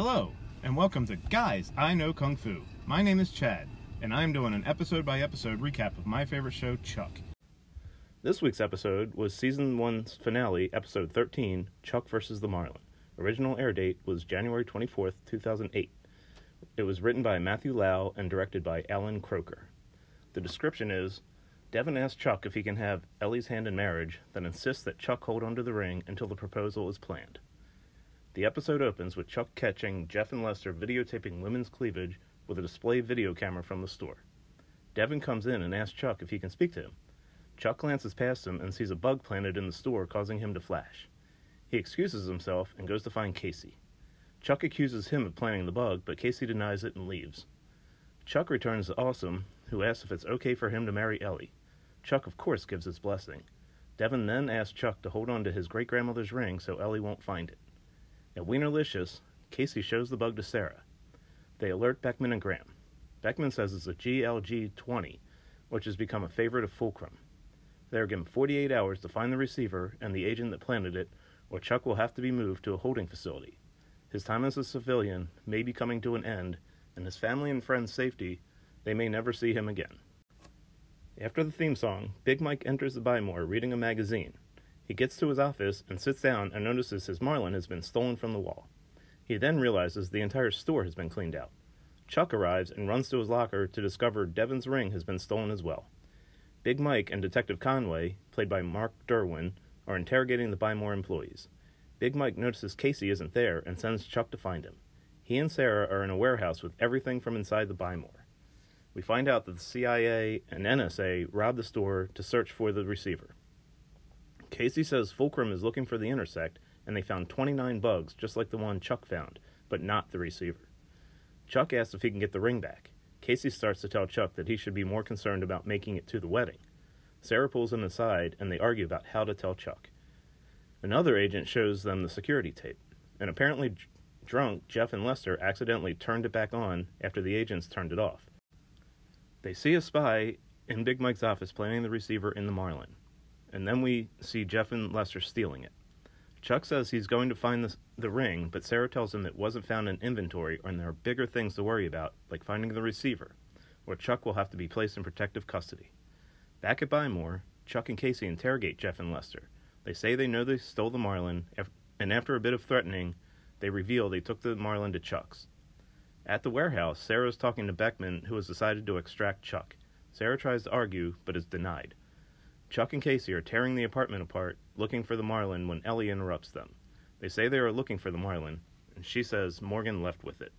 Hello, and welcome to Guys I Know Kung Fu. My name is Chad, and I'm doing an episode by episode recap of my favorite show, Chuck. This week's episode was season one's finale, episode 13, Chuck vs. the Marlin. Original air date was January 24th, 2008. It was written by Matthew Lau and directed by Allan Kroeker. The description is Devon asks Chuck if he can have Ellie's hand in marriage, then insists that Chuck hold onto the ring until the proposal is planned. The episode opens with Chuck catching Jeff and Lester videotaping women's cleavage with a display video camera from the store. Devon comes in and asks Chuck if he can speak to him. Chuck glances past him and sees a bug planted in the store, causing him to flash. He excuses himself and goes to find Casey. Chuck accuses him of planting the bug, but Casey denies it and leaves. Chuck returns to Awesome, who asks if it's okay for him to marry Ellie. Chuck, of course, gives his blessing. Devon then asks Chuck to hold on to his great grandmother's ring so Ellie won't find it. At Wienerlicious, Casey shows the bug to Sarah. They alert Beckman and Graham. Beckman says it's a GLG 20, which has become a favorite of Fulcrum. They are given 48 hours to find the receiver and the agent that planted it, or Chuck will have to be moved to a holding facility. His time as a civilian may be coming to an end, and his family and friends' safety, they may never see him again. After the theme song, Big Mike enters the Buy More reading a magazine. He gets to his office and sits down and notices his Marlin has been stolen from the wall. He then realizes the entire store has been cleaned out. Chuck arrives and runs to his locker to discover Devon's ring has been stolen as well. Big Mike and Detective Conway, played by Mark Derwin, are interrogating the Buy More employees. Big Mike notices Casey isn't there and sends Chuck to find him. He and Sarah are in a warehouse with everything from inside the Buy More. We find out that the CIA and NSA robbed the store to search for the receiver. Casey says Fulcrum is looking for the intersect, and they found 29 bugs just like the one Chuck found, but not the receiver. Chuck asks if he can get the ring back. Casey starts to tell Chuck that he should be more concerned about making it to the wedding. Sarah pulls him aside, and they argue about how to tell Chuck. Another agent shows them the security tape, and apparently drunk, Jeff and Lester accidentally turned it back on after the agents turned it off. They see a spy in Big Mike's office planting the receiver in the Marlin, and then we see Jeff and Lester stealing it. Chuck says he's going to find the, the ring, but Sarah tells him it wasn't found in inventory and there are bigger things to worry about, like finding the receiver, or Chuck will have to be placed in protective custody. Back at Buy More, Chuck and Casey interrogate Jeff and Lester. They say they know they stole the Marlin, and after a bit of threatening, they reveal they took the Marlin to Chuck's. At the warehouse, Sarah is talking to Beckman, who has decided to extract Chuck. Sarah tries to argue, but is denied. Chuck and Casey are tearing the apartment apart, looking for the Marlin when Ellie interrupts them. They say they are looking for the Marlin, and she says Morgan left with it.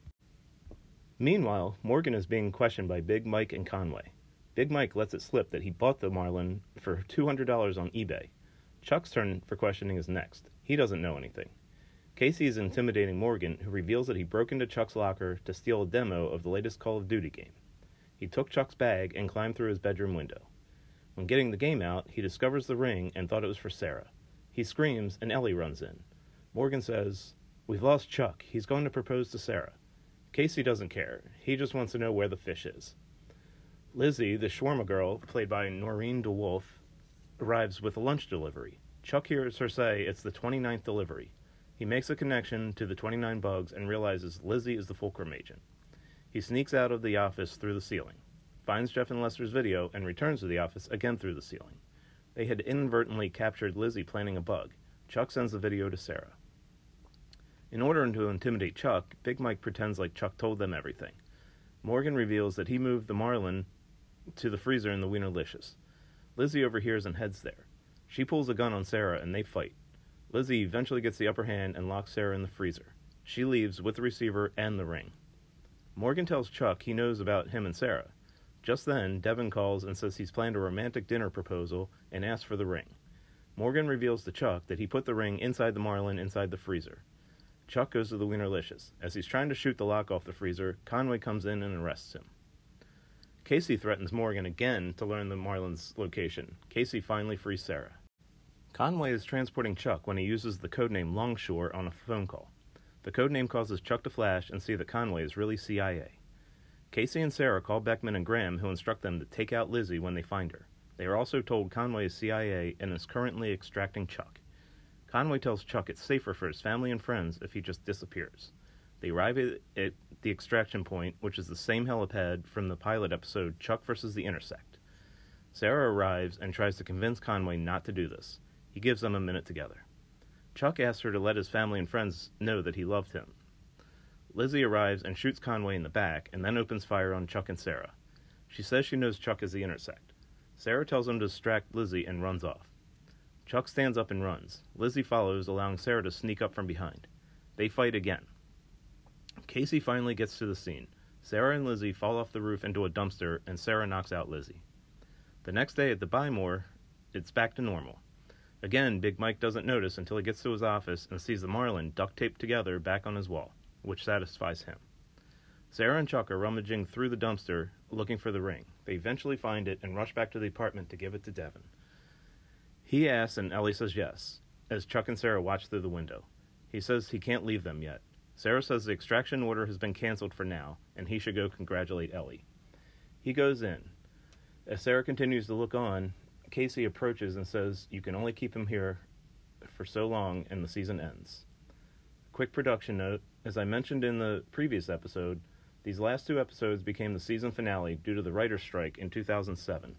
Meanwhile, Morgan is being questioned by Big Mike and Conway. Big Mike lets it slip that he bought the Marlin for $200 on eBay. Chuck's turn for questioning is next. He doesn't know anything. Casey is intimidating Morgan, who reveals that he broke into Chuck's locker to steal a demo of the latest Call of Duty game. He took Chuck's bag and climbed through his bedroom window. When getting the game out, he discovers the ring and thought it was for Sarah. He screams, and Ellie runs in. Morgan says, We've lost Chuck. He's going to propose to Sarah. Casey doesn't care. He just wants to know where the fish is. Lizzie, the shawarma girl, played by Noureen DeWulf, arrives with a lunch delivery. Chuck hears her say it's the 29th delivery. He makes a connection to the 29 bugs and realizes Lizzie is the Fulcrum agent. He sneaks out of the office through the ceiling finds Jeff and Lester's video, and returns to the office again through the ceiling. They had inadvertently captured Lizzie planting a bug. Chuck sends the video to Sarah. In order to intimidate Chuck, Big Mike pretends like Chuck told them everything. Morgan reveals that he moved the Marlin to the freezer in the Wienerlicious. Lizzie overhears and heads there. She pulls a gun on Sarah and they fight. Lizzie eventually gets the upper hand and locks Sarah in the freezer. She leaves with the receiver and the ring. Morgan tells Chuck he knows about him and Sarah. Just then, Devon calls and says he's planned a romantic dinner proposal and asks for the ring. Morgan reveals to Chuck that he put the ring inside the Marlin inside the freezer. Chuck goes to the Wienerlicious. As he's trying to shoot the lock off the freezer, Conway comes in and arrests him. Casey threatens Morgan again to learn the Marlin's location. Casey finally frees Sarah. Conway is transporting Chuck when he uses the codename Longshore on a phone call. The codename causes Chuck to flash and see that Conway is really CIA. Casey and Sarah call Beckman and Graham, who instruct them to take out Lizzie when they find her. They are also told Conway is CIA and is currently extracting Chuck. Conway tells Chuck it's safer for his family and friends if he just disappears. They arrive at, the extraction point, which is the same helipad from the pilot episode Chuck versus the Intersect. Sarah arrives and tries to convince Conway not to do this. He gives them a minute together. Chuck asks her to let his family and friends know that he loved him. Lizzie arrives and shoots Conway in the back and then opens fire on Chuck and Sarah. She says she knows Chuck is the Intersect. Sarah tells him to distract Lizzie and runs off. Chuck stands up and runs. Lizzie follows, allowing Sarah to sneak up from behind. They fight again. Casey finally gets to the scene. Sarah and Lizzie fall off the roof into a dumpster, and Sarah knocks out Lizzie. The next day at the Buy More, it's back to normal. Again, Big Mike doesn't notice until he gets to his office and sees the Marlin duct taped together back on his wall, which satisfies him. Sarah and Chuck are rummaging through the dumpster looking for the ring. They eventually find it and rush back to the apartment to give it to Devon. He asks, and Ellie says yes, as Chuck and Sarah watch through the window. He says he can't leave them yet. Sarah says the extraction order has been canceled for now, and he should go congratulate Ellie. He goes in. As Sarah continues to look on, Casey approaches and says, You can only keep him here for so long, and the season ends. Quick production note as I mentioned in the previous episode, these last two episodes became the season finale due to the writer's strike in 2007,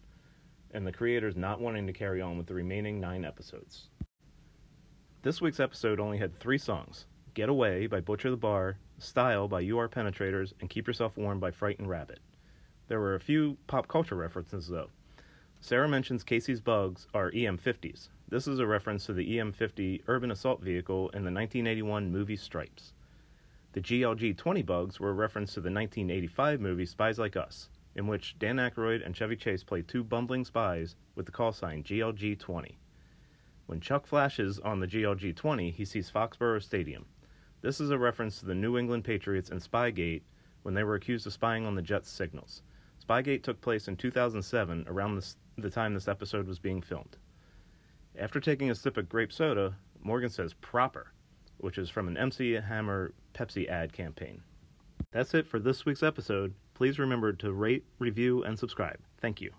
and the creators not wanting to carry on with the remaining nine episodes. This week's episode only had three songs Get Away by Butcher the Bar, Style by Are Penetrators, and Keep Yourself Warm by Frightened Rabbit. There were a few pop culture references, though. Sarah mentions Casey's bugs are EM50s. This is a reference to the EM50 urban assault vehicle in the 1981 movie Stripes. The GLG 20 bugs were a reference to the 1985 movie Spies Like Us, in which Dan Aykroyd and Chevy Chase play two bumbling spies with the call sign GLG 20. When Chuck flashes on the GLG 20, he sees Foxborough Stadium. This is a reference to the New England Patriots and Spygate when they were accused of spying on the Jets' signals. Spygate took place in 2007, around the time this episode was being filmed. After taking a sip of grape soda, Morgan says proper, which is from an MC Hammer Pepsi ad campaign. That's it for this week's episode. Please remember to rate, review, and subscribe. Thank you.